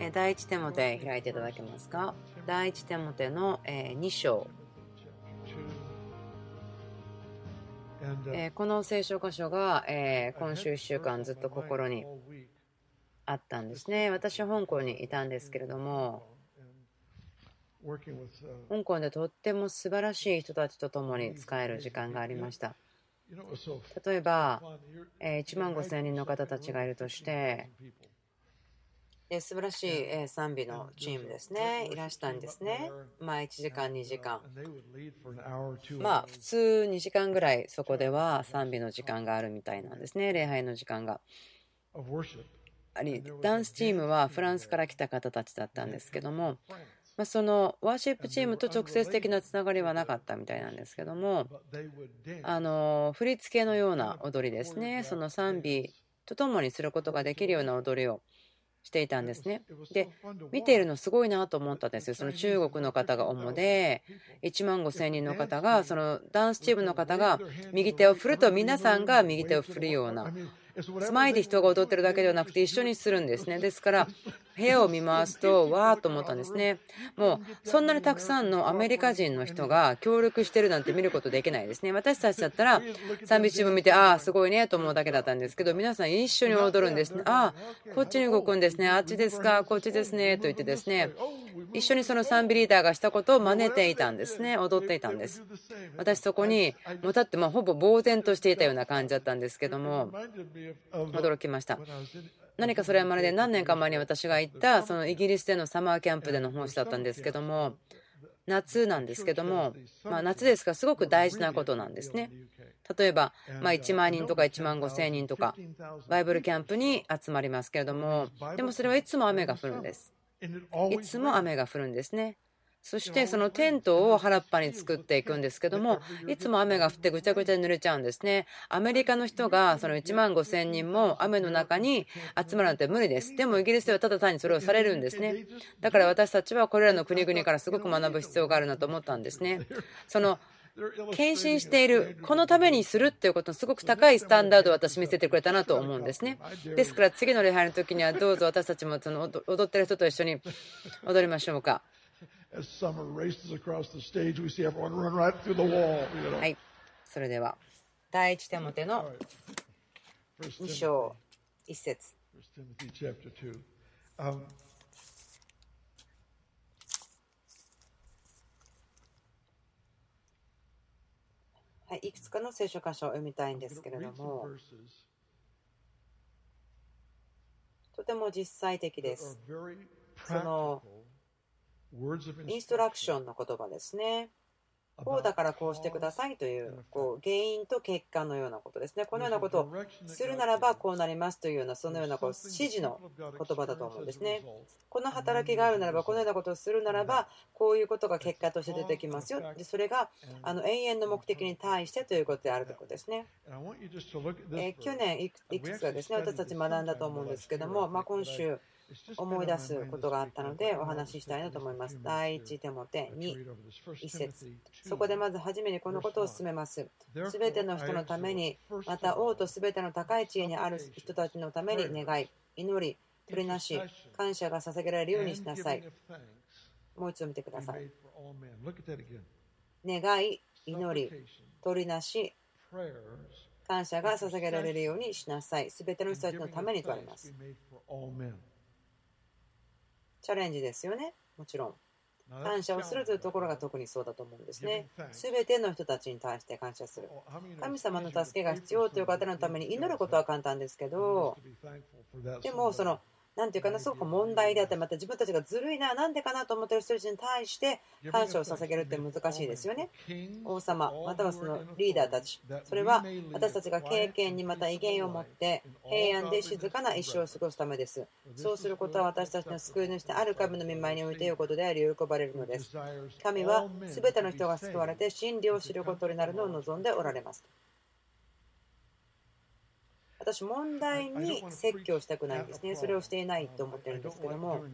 え第一手モて開いていただけますか？第一手モてのえ2章。えこの聖書箇所がえ今週1週間ずっと心にあったんですね。私は香港にいたんですけれども香港でとっても素晴らしい人たちと共に使える時間がありました。例えば1万5000人の方たちがいるとして素晴らしい賛美のチームですね、いらしたんですね。まあ1時間、2時間。まあ普通2時間ぐらいそこでは賛美の時間があるみたいなんですね、礼拝の時間が。ありダンスチームはフランスから来た方たちだったんですけども、まそのワーシップチームと直接的なつながりはなかったみたいなんですけどもあの振り付けのような踊りですね。その賛美とともにすることができるような踊りをしていたんですね。で、見ているのすごいなと思ったんですよ。その中国の方が主で、1万5000人の方が、そのダンスチームの方が右手を振ると皆さんが右手を振るようなスマイで人が踊ってるだけではなくて一緒にするんですね。ですから、部屋を見回すと、わーと思ったんですね。もう、そんなにたくさんのアメリカ人の人が協力してるなんて見ることできないですね。私たちだったら、賛美チーム見て、ああ、すごいねと思うだけだったんですけど、皆さん一緒に踊るんですね。ああ、こっちに動くんですね。あっちですか、こっちですね。と言ってですね、一緒にその賛美リーダーがしたことを真似ていたんですね。踊っていたんです。私そこに、もう立ってまあほぼ呆然としていたような感じだったんですけども、驚きました。何かそれはまるで何年か前に私が行ったそのイギリスでのサマーキャンプでの話だったんですけども夏なんですけども、まあ、夏ですかすごく大事なことなんですね。例えば、ま1万人とか1万5千人とかバイブルキャンプに集まりますけれどもでもそれはいつも雨が降るんです。いつも雨が降るんですね。そしてそのテントを原っぱに作っていくんですけどもいつも雨が降ってぐちゃぐちゃに濡れちゃうんですね。アメリカの人がその1万5000人も雨の中に集まるなんて無理です。でもイギリスではただ単にそれをされるんですね。だから私たちはこれらの国々からすごく学ぶ必要があるなと思ったんですね。その献身しているこのためにするっていうことのすごく高いスタンダードを私見せてくれたなと思うんですねですから次の礼拝の時にはどうぞ私たちもその踊ってる人と一緒に踊りましょうか?はい。それでは、第一手モての2章1節。はい、いくつかの聖書箇所を読みたいんですけれども、とても実際的です。そのインストラクションの言葉ですね。こうだからこうしてくださいというこう原因と結果のようなことですね。このようなことをするならばこうなりますというようなそのようなこう指示の言葉だと思うんですね。この働きがあるならばこのようなことをするならばこういうことが結果として出てきますよ。でそれがあの永遠の目的に対してということであるということですね。え去年いくつかですね私たち学んだと思うんですけども、まあ、今週思い出すことがあったのでお話ししたいなと思います。第一手モて2、1節そこでまず初めにこのことを進めます。すべての人のために、また王とすべての高い地位にある人たちのために願い、祈り、取りなし、感謝が捧げられるようにしなさい。もう一度見てください。願い、祈り、取りなし、感謝が捧げられるようにしなさい。すべての人たちのためにとあります。チャレンジですよね。もちろん。感謝をするというところが特にそうだと思うんですね。すべての人たちに対して感謝する。神様の助けが必要という方のために祈ることは簡単ですけど、でもそのなんていうかな、すごく問題であって、また自分たちがずるいな、なんでかなと思っている人たちに対して感謝を捧げるって難しいですよね。王様、またはそのリーダーたち、それは私たちが経験にまた威厳を持って平安で静かな一生を過ごすためです。そうすることは私たちの救い主である神の見舞いにおいていることであり、喜ばれるのです。神は全ての人が救われて真理を知ることになるのを望んでおられます。私、問題に説教したくないんですね。それをしていないと思ってるんですけども。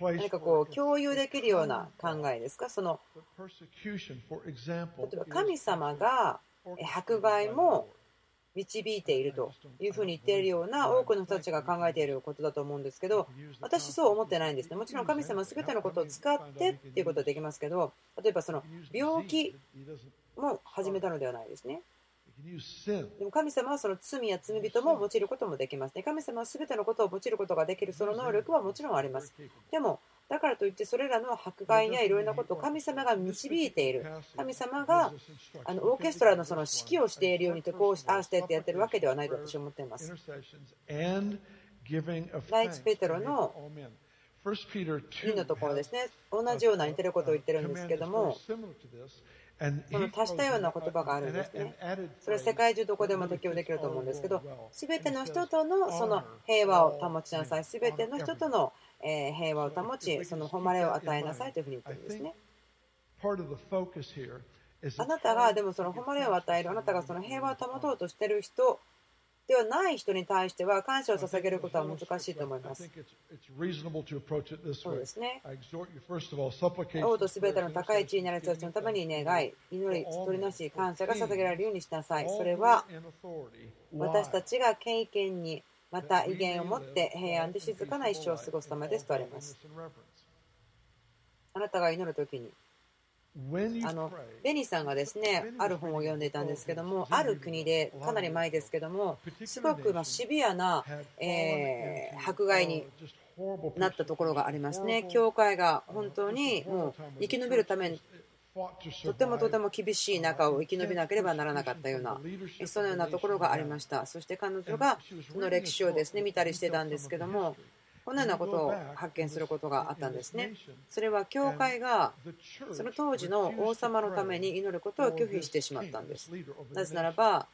何かこう共有できるような考えですか？その例えば神様が迫害も導いているというふうに言っているような多くの人たちが考えていることだと思うんですけど私そう思ってないんですねもちろん神様は全てのことを使ってっていうことはできますけど例えばその病気も始めたのではないですねでも神様はその罪や罪人も用いることもできますね。神様は全てのことを用いることができるその能力はもちろんあります。でも、だからといってそれらの迫害やいろいろなことを神様が導いている。神様があのオーケストラのその指揮をしているようにとこうああしてってやってるわけではないと私は思っています。第一ペテロの2のところですね。同じような似てることを言ってるんですけども。その足したような言葉があるんですね。それは世界中どこでも適用できると思うんですけど、すべての人とのその平和を保ちなさい、すべての人との平和を保ち、その誉れを与えなさいというふうに言ってるんですね。あなたがでもその誉れを与える、あなたがその平和を保とうとしている人ではない人に対しては感謝を捧げることは難しいと思います。そうですね。王とすべての高い地位になる人たちのために願い、祈り、取りなし、感謝が捧げられるようにしなさい。それは私たちが経験に、また威厳を持って平安で静かな一生を過ごすためですとあります。あなたが祈るときにあのレニーさんがですねある本を読んでいたんですけどもある国でかなり前ですけどもすごくまシビアな、えー、迫害になったところがありますね教会が本当にもう生き延びるためにとてもとても厳しい中を生き延びなければならなかったようなそのようなところがありましたそして彼女がその歴史をですね見たりしてたんですけどもこのようなことを発見することがあったんですね。それは教会がその当時の王様のために祈ることを拒否してしまったんです。なぜならば、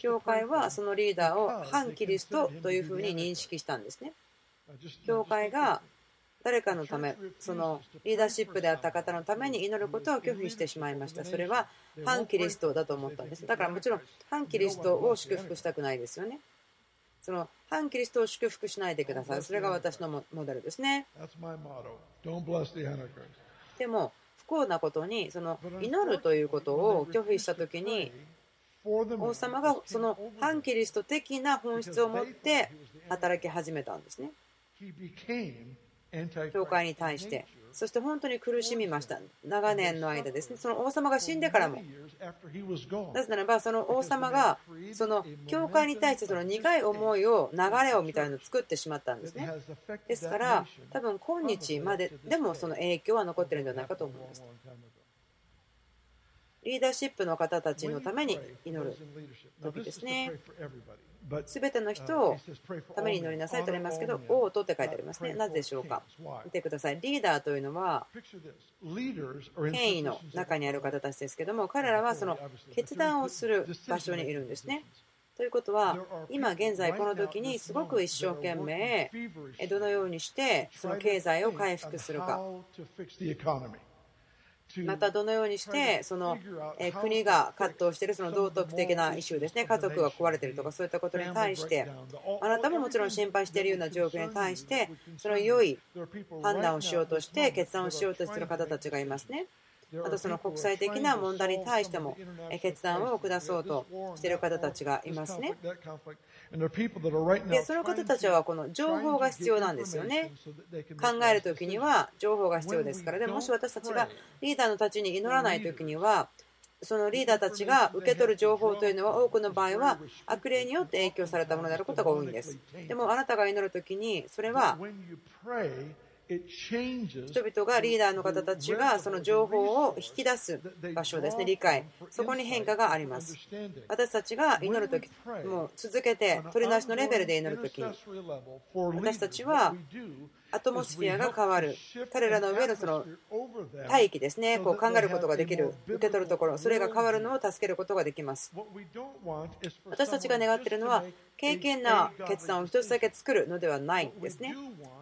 教会はそのリーダーを反キリストというふうに認識したんですね。教会が誰かのため、そのリーダーシップであった方のために祈ることを拒否してしまいました。それは反キリストだと思ったんです。だからもちろん反キリストを祝福したくないですよね。その反キリストを祝福しないでください。それが私のモデルですね。でも、不幸なことに、その祈るということを拒否したときに、王様がその反キリスト的な本質を持って働き始めたんですね。教会に対して。そして本当に苦しみました。長年の間ですね。その王様が死んでからも。なぜならば、その王様が、その教会に対してその苦い思いを、流れをみたいなのを作ってしまったんですね。ですから、多分今日まででもその影響は残ってるんじゃないかと思います。リーダーシップの方たちのために祈る時ですね。すべての人をために祈りなさいとありますけど、王とって書いてありますね。なぜでしょうか？見てください。リーダーというのは、権威の中にある方たちですけども、彼らはその決断をする場所にいるんですね。ということは、今現在この時にすごく一生懸命、どのようにしてその経済を回復するか。またどのようにしてその国が葛藤しているその道徳的なイシューですね。家族が壊れているとかそういったことに対して。あなたももちろん心配しているような状況に対してその良い判断をしようとして決断をしようとする方たちがいますね。あとその国際的な問題に対しても決断を下そうとしている方たちがいますね。でその方たちはこの情報が必要なんですよね。考えるときには情報が必要ですから、でももし私たちがリーダーのたちに祈らないときには、そのリーダーたちが受け取る情報というのは多くの場合は悪霊によって影響されたものであることが多いんです。でもあなたが祈るときにそれは人々がリーダーの方たちがその情報を引き出す場所ですね、理解、そこに変化があります。私たちが祈るとき、もう続けて取り出しのレベルで祈るときに、私たちはアトモスフィアが変わる、彼らの上のその大気ですね、こう考えることができる、受け取るところ、それが変わるのを助けることができます。私たちが願っているのは、経験な決断を一つだけ作るのではないんですね。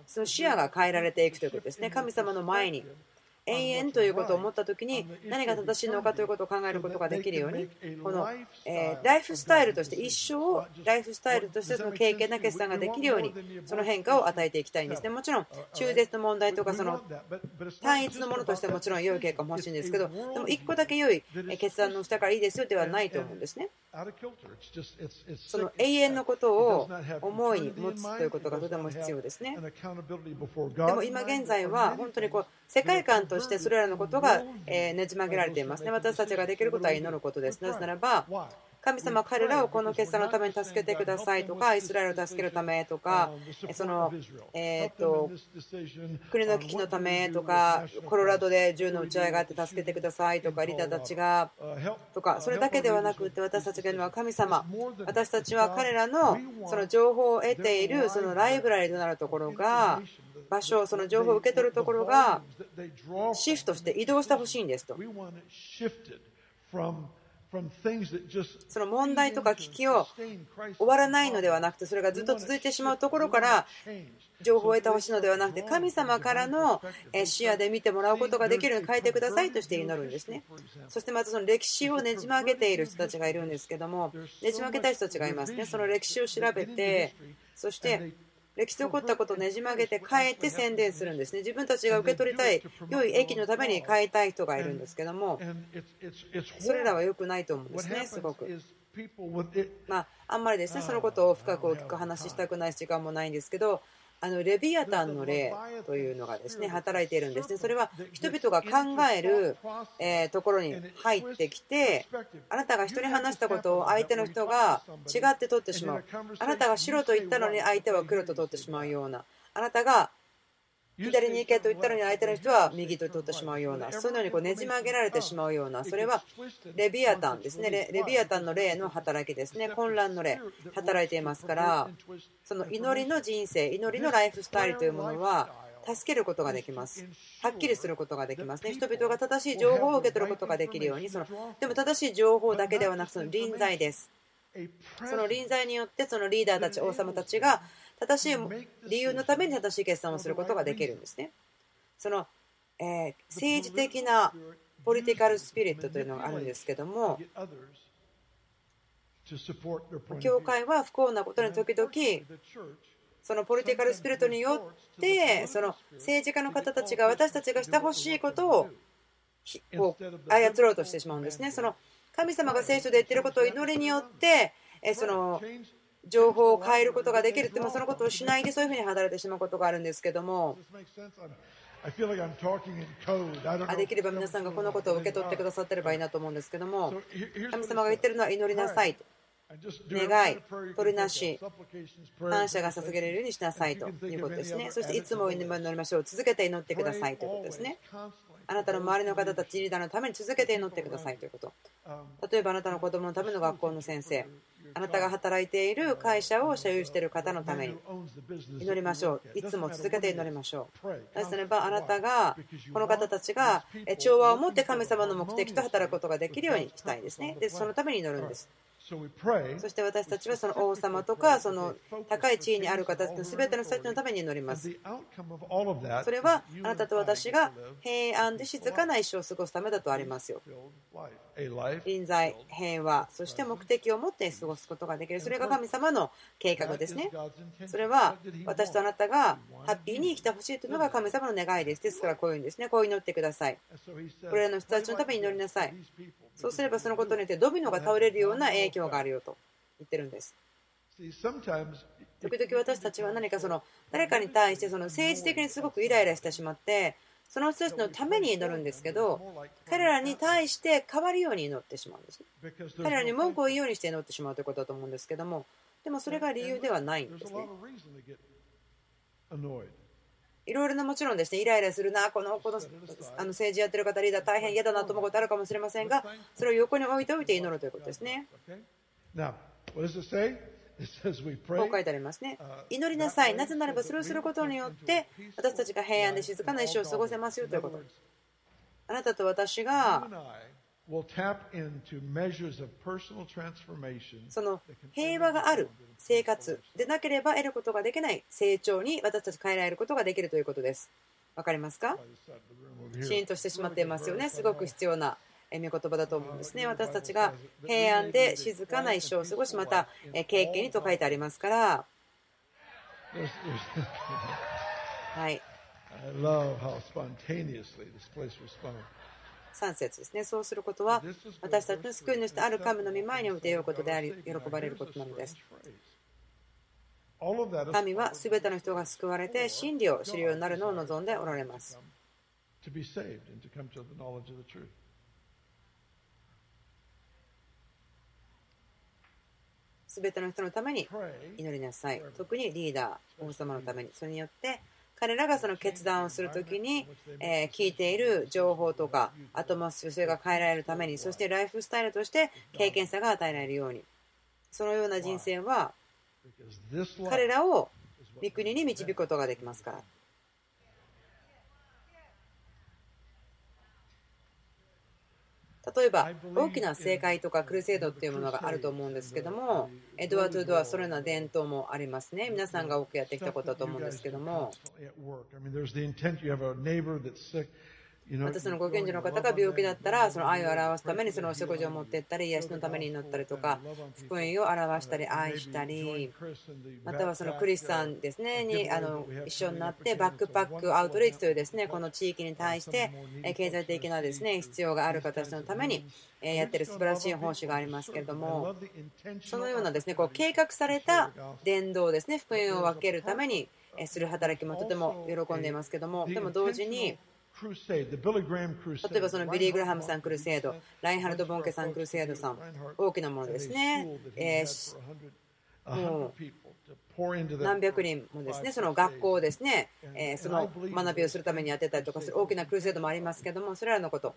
その視野が変えられていくということですね。神様の前に永遠ということを思った時に何が正しいのかということを考えることができるようにこの、えライフスタイルとして一生をライフスタイルとしてその経験な決断ができるようにその変化を与えていきたいんですね。もちろん中絶の問題とかその単一のものとしてもちろん良い結果も欲しいんですけどでも1個だけ良い決断をしたからいいですよではないと思うんですね。その永遠のことを思いに持つということがとても必要ですね。でも今現在は本当にこう世界観としてそれらのことがねじ曲げられていますね。私たちができることは祈ることです。なぜならば神様、彼らをこの決算のために助けてくださいとか、イスラエルを助けるためとか、その、えー、と国の危機のためとか、コロラドで銃の撃ち合いがあって助けてくださいとか、リーダーたちがとか、それだけではなくて、私たちがいるのは神様、私たちは彼らのその情報を得ているそのライブラリとなるところが、場所、その情報を受け取るところがシフトして移動してほしいんですと。その問題とか危機を終わらないのではなくてそれがずっと続いてしまうところから情報を得てほしいのではなくて神様からの視野で見てもらうことができるように変えてくださいとして祈るんですね。そしてまたその歴史をねじ曲げている人たちがいるんですけどもねじ曲げたい人たちがいますね。その歴史を調べてそして歴史で起こったことをねじ曲げて変えて宣伝するんですね。自分たちが受け取りたい良い益のために変えたい人がいるんですけども、それらは良くないと思うんですね、すごく。まあ、あんまりですね、そのことを深く大きく話したくない時間もないんですけど、あのレビアタンの霊というのがですね働いているんですね。それは人々が考えるえところに入ってきてあなたが人に話したことを相手の人が違って取ってしまうあなたが白と言ったのに相手は黒と取ってしまうようなあなたが左に行けと言ったのに相手の人は右と取ってしまうようなそういうにこうねじ曲げられてしまうようなそれはレビアタンですねレビアタンの霊の働きですね混乱の霊働いていますからその祈りの人生祈りのライフスタイルというものは助けることができます。はっきりすることができますね。人々が正しい情報を受け取ることができるように、そのでも正しい情報だけではなく、その臨在です。その臨在によって、そのリーダーたち、王様たちが正しい理由のために正しい決断をすることができるんですね。その、えー、政治的なポリティカルスピリットというのがあるんですけども、教会は不幸なことに時々そのポリティカルスピリットによってその政治家の方たちが私たちがしてほしいことを操ろうとしてしまうんですね。その神様が聖書で言っていることを祈りによってその情報を変えることができるでもそのことをしないでそういうふうに働いてしまうことがあるんですけどもできれば皆さんがこのことを受け取ってくださってればいいなと思うんですけども神様が言ってるのは祈りなさいと願い、取りなし、感謝が捧げられるようにしなさいということですね。そしていつも祈りましょう。続けて祈ってくださいということですね。あなたの周りの方たちリーダーのために続けて祈ってくださいということ。例えばあなたの子供のための学校の先生、あなたが働いている会社を所有している方のために祈りましょう。いつも続けて祈りましょう。なぜならばあなたが、この方たちが調和を持って神様の目的と働くことができるようにしたいですね。で、そのために祈るんです。そして私たちはその王様とかその高い地位にある方の全ての人たちのために祈ります。それはあなたと私が平安で静かな一生を過ごすためだとありますよ。臨在、平和、そして目的を持って過ごすことができる。それが神様の計画ですね。それは私とあなたがハッピーに生きてほしいというのが神様の願いです。ですからこういうんですね。こう祈ってください。これらの人たちのために祈りなさい。そうすればそのことによってドミノが倒れるような影響があるよと言ってるんです。時々私たちは何かその誰かに対してその政治的にすごくイライラしてしまってその人たちのために祈るんですけど彼らに対して変わるように祈ってしまうんです。彼らに文句を言うようにして祈ってしまうということだと思うんですけどもでもそれが理由ではないんですね。いろいろなもちろんですね、イライラするな、このこのあの政治やってる方、リーダー大変嫌だなと思うことあるかもしれませんが、それを横に置いておいて祈るということですね。こう書いてありますね。祈りなさい。なぜならばそれをすることによって私たちが平安で静かな一生を過ごせますよということ。あなたと私がその平和がある生活でなければ得ることができない成長に私たち変えられることができるということです。わかりますか？シーンとしてしまっていますよね。すごく必要な御言葉だと思うんですね。私たちが平安で静かな一生を過ごし、また経験にと書いてありますから。はい。3節ですね。そうすることは、私たちの救い主とある神の御前において良いことであり、喜ばれることなのです。神は全ての人が救われて真理を知るようになるのを望んでおられます。すべての人のために祈りなさい。特にリーダー、王様のために。それによって彼らがその決断をするときに、え聞いている情報とか、アトモスフェアが変えられるために、そしてライフスタイルとして経験さが与えられるように。そのような人生は彼らを御国に導くことができますから。例えば大きな正解とかクルセードっていうものがあると思うんですけどもエドワード・ドアそれな伝統もありますね。皆さんが多くやってきたことだと思うんですけどもまたそのご近所の方が病気だったらその愛を表すためにその食事を持っていったり癒しのために祈ったりとか福音を表したり愛したりまたはそのクリスさんですねにあの一緒になってバックパックアウトリーチというですねこの地域に対して経済的なですね必要がある形のためにやってる素晴らしい奉仕がありますけれどもそのようなですねこう計画された伝道ですね福音を分けるためにする働きもとても喜んでいますけどもでも同時に例えばそのビリー・グラハムさんクルセード、ラインハルド・ボンケさんクルセードさん、大きなものですね。えー、もう何百人もですね、その学校ですね、えその学びをするためにやってたりとかする大きなクルセードもありますけども、それらのこと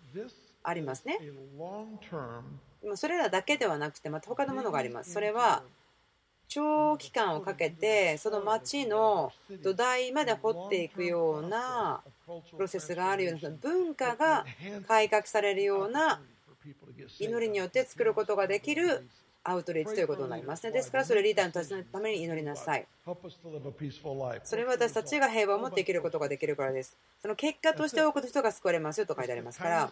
ありますね。それらだけではなくて、また他のものがあります。それは長期間をかけてその町の土台まで掘っていくようなプロセスがあるような文化が改革されるような祈りによって作ることができるアウトレイチということになりますね。ですから、それリーダーのたちのために祈りなさい。それは私たちが平和を持って生きることができるからです。その結果として多くの人が救われますよと書いてありますから、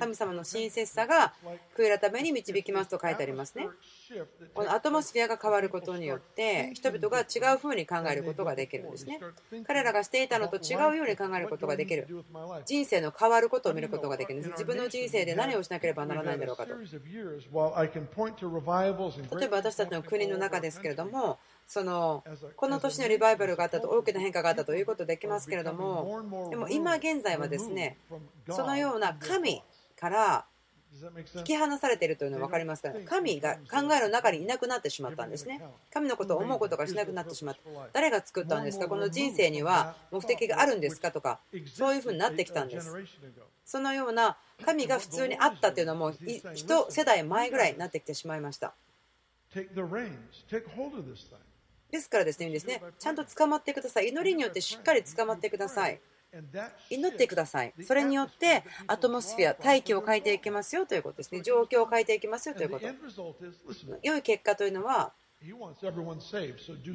神様の親切さが悔い改めに導きますと書いてありますね。このアトモスフィアが変わることによって、人々が違う風に考えることができるんですね。彼らがしていたのと違うように考えることができる。人生の変わることを見ることができるんです。自分の人生で何をしなければならないんだろうかと。例えば私たちの国の中ですけれども、そのこの年のリバイバルがあったと大きな変化があったということできますけれども、でも今現在はですね、そのような神から引き離されているというのは分かりますか神が考えの中にいなくなってしまったんですね。神のことを思うことがしなくなってしまった。誰が作ったんですか？この人生には目的があるんですかとか、そういうふうになってきたんです。そのような神が普通にあったというのはもう一世代前ぐらいになってきてしまいました。ですからですね、ですねちゃんと捕まってください。祈りによってしっかり捕まってください。祈ってください。それによってアトモスフィア、大気を変えていきますよということですね。状況を変えていきますよということ。良い結果というのは、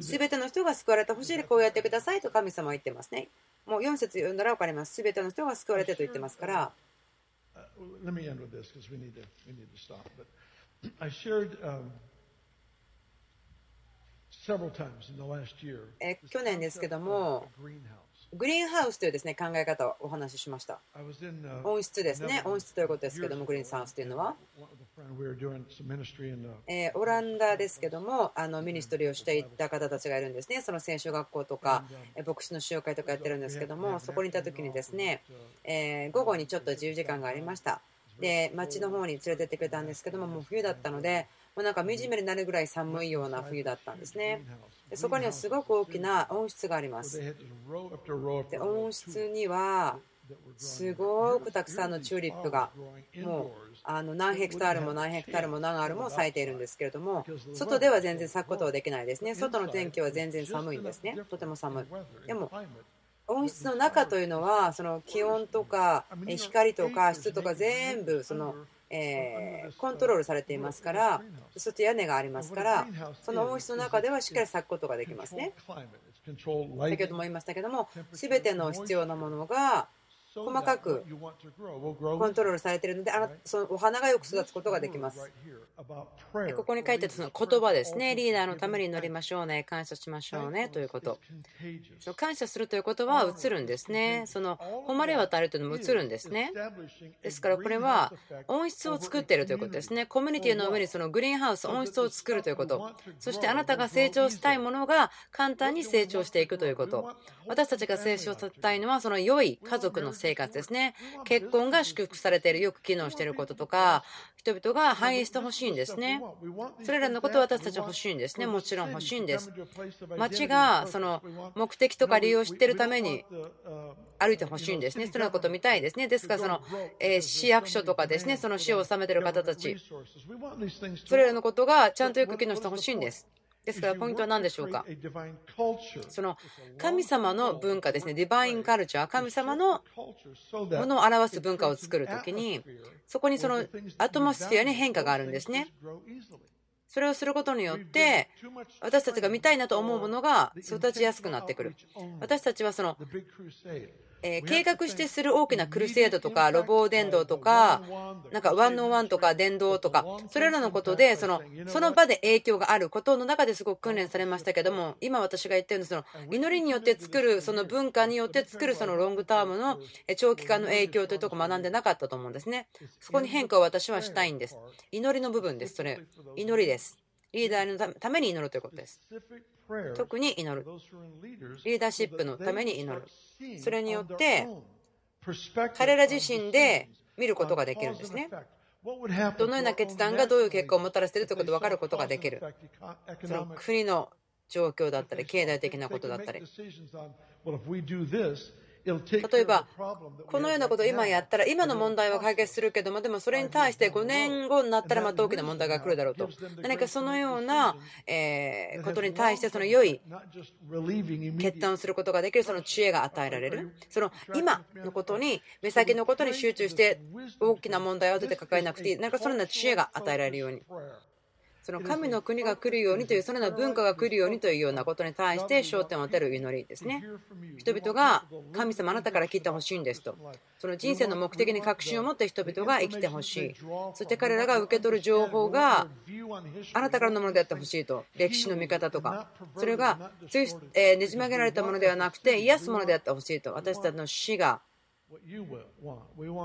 すべての人が救われてほしいでこうやってくださいと神様は言ってますね。もう4節読んだら分かります。すべての人が救われてと言ってますから。去年ですけども、グリーンハウスというですね考え方をお話ししました。温室ですね。温室ということですけども、グリーンハウスというのは。えオランダですけども、あのミニストリーをしていった方たちがいるんですね。その聖書学校とか、牧師の集会とかやってるんですけども、そこにいた時にですね、え午後にちょっと自由時間がありました。で、町の方に連れてってくれたんですけども、もう冬だったので、もうなんか惨めになるぐらい寒いような冬だったんですね。でそこにはすごく大きな温室があります。で温室にはすごくたくさんのチューリップがもうあの何ヘクタールも何ヘクタールも何アールも咲いているんですけれども外では全然咲くことはできないですね外の天気は全然寒いんですねとても寒いでも温室の中というのはその気温とか光とか湿とか全部そのえコントロールされていますからそして屋根がありますからその温室の中ではしっかり咲くことができますね。先ほども言いましたけども全ての必要なものが細かくコントロールされているのであなそのお花がよく育つことができます。ここに書いてあるその言葉ですね、リーダーのために祈りましょうね、感謝しましょうねということ。その感謝するということは映るんですね。その誉れを与えるというのも映るんですね。ですからこれは温室を作っているということですね。コミュニティの上にそのグリーンハウス、温室を作るということ。そしてあなたが成長したいものが簡単に成長していくということ。私たちが成長させたいのはその良い家族の生活ですね。結婚が祝福されている、よく機能していることとか、人々が反映してほしいんですね。それらのことを私たちは欲しいんですね。もちろん欲しいんです。町がその目的とか利用しているために歩いてほしいんですね。そのこと見たいですね。ですから、その、え市役所とかですね、その市を治めている方たち、それらのことがちゃんとよく機能してほしいんです。ですからポイントは何でしょうか？その神様の文化ですね、ディバインカルチャー、神様のものを表す文化を作るときに、そこにそのアトモスフィアに変化があるんですね。それをすることによって私たちが見たいなと思うものが育ちやすくなってくる。私たちはそのえ計画してする大きなクルセードとか、ロボ伝道とか、なんかワンノーワンとか伝道とか、それらのことで、そのその場で影響があることの中ですごく訓練されましたけども、今私が言ったように、その祈りによって作る、その文化によって作るそのロングタームの長期間の影響というところを学んでなかったと思うんですね。そこに変化を私はしたいんです。祈りの部分です、それ。祈りです。リーダーのために祈るということです。特に祈る。リーダーシップのために祈る。それによって彼ら自身で見ることができるんですね。どのような決断がどういう結果をもたらしているということが分かることができる。その国の状況だったり、経済的なことだったり。例えば、このようなことを今やったら、今の問題は解決するけども、でもそれに対して5年後になったらまた大きな問題が来るだろうと。何かそのようなえことに対して、その良い決断をすることができる、その知恵が与えられる。その今のことに、目先のことに集中して、大きな問題を後で抱えなくていい。なんかそのような知恵が与えられるように。その神の国が来るようにという、そのような文化が来るようにというようなことに対して焦点を当てる祈りですね。人々が神様あなたから聞いてほしいんですと。その人生の目的に確信を持って人々が生きてほしい。そして彼らが受け取る情報があなたからのものであってほしいと。歴史の見方とか。それがねじ曲げられたものではなくて癒すものであってほしいと。私たちの死が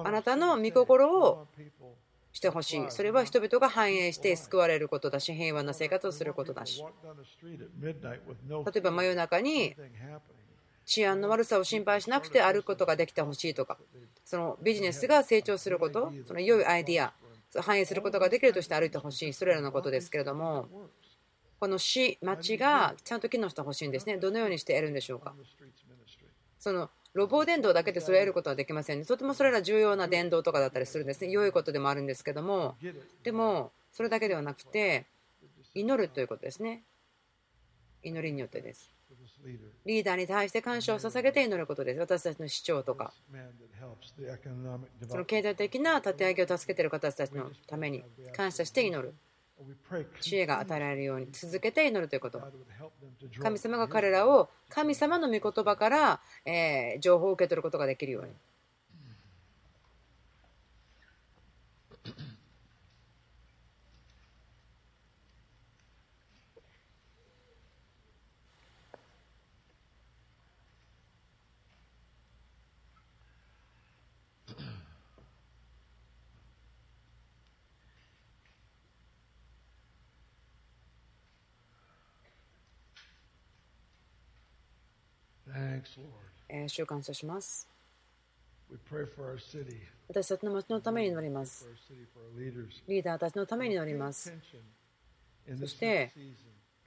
あなたの御心をしてほしい。それは人々が繁栄して救われることだし、平和な生活をすることだし。例えば真夜中に治安の悪さを心配しなくて歩くことができてほしいとか、そのビジネスが成長すること、その良いアイディア、反映することができるとして歩いてほしい、それらのことですけれども、この市、町がちゃんと機能してほしいんですね。どのようにしてやるんでしょうか。その路傍伝道だけでそれを得ることはできません、ね、とてもそれら重要な伝道とかだったりするんですね。良いことでもあるんですけども。でもそれだけではなくて祈るということですね。祈りによってです。リーダーに対して感謝を捧げて祈ることです。私たちの主張とか。その経済的な立て上げを助けている方たちのために感謝して祈る知恵が与えられるように続けて祈るということ。神様が彼らを神様の御言葉から、え情報を受け取ることができるように。えー、主感謝します。私たちの町のために祈ります。リーダーたちのために祈ります。そして、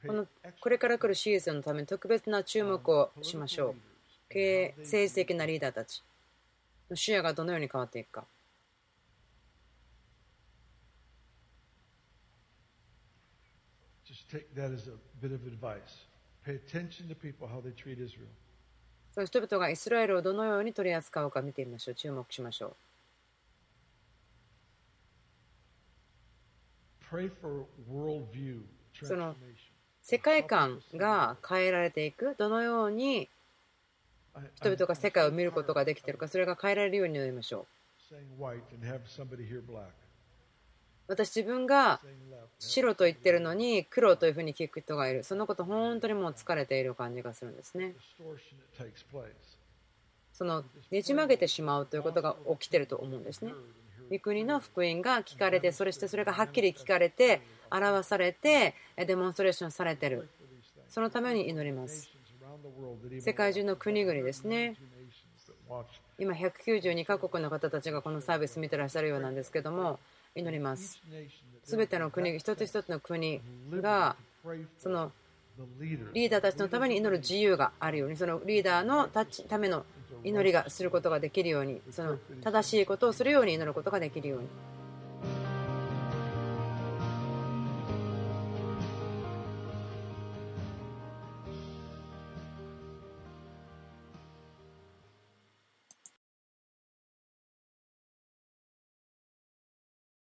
このこれから来るシーズンのために特別な注目をしましょう。経営政治的なリーダーたちの視野がどのように変わっていくか。Just take that as a bit of advice. Pay attention to people, how they treat Israel. その人々がイスラエルをどのように取り扱うか見てみましょう。注目しましょう。その世界観が変えられていく、どのように人々が世界を見ることができているかそれが変えられるようになりましょう私自分が白と言ってるのに黒というふうに聞く人がいる。そのこと本当にもう疲れている感じがするんですね。そのねじ曲げてしまうということが起きてると思うんですね。御国の福音が聞かれてそれしてそれがはっきり聞かれて表されてデモンストレーションされてる。そのために祈ります。世界中の国々ですね。今192カ国の方たちがこのサービス見てらっしゃるようなんですけども祈ります。全ての国一つ一つの国がそのリーダーたちのために祈る自由があるようにそのリーダーのための祈りがすることができるようにその正しいことをするように祈ることができるように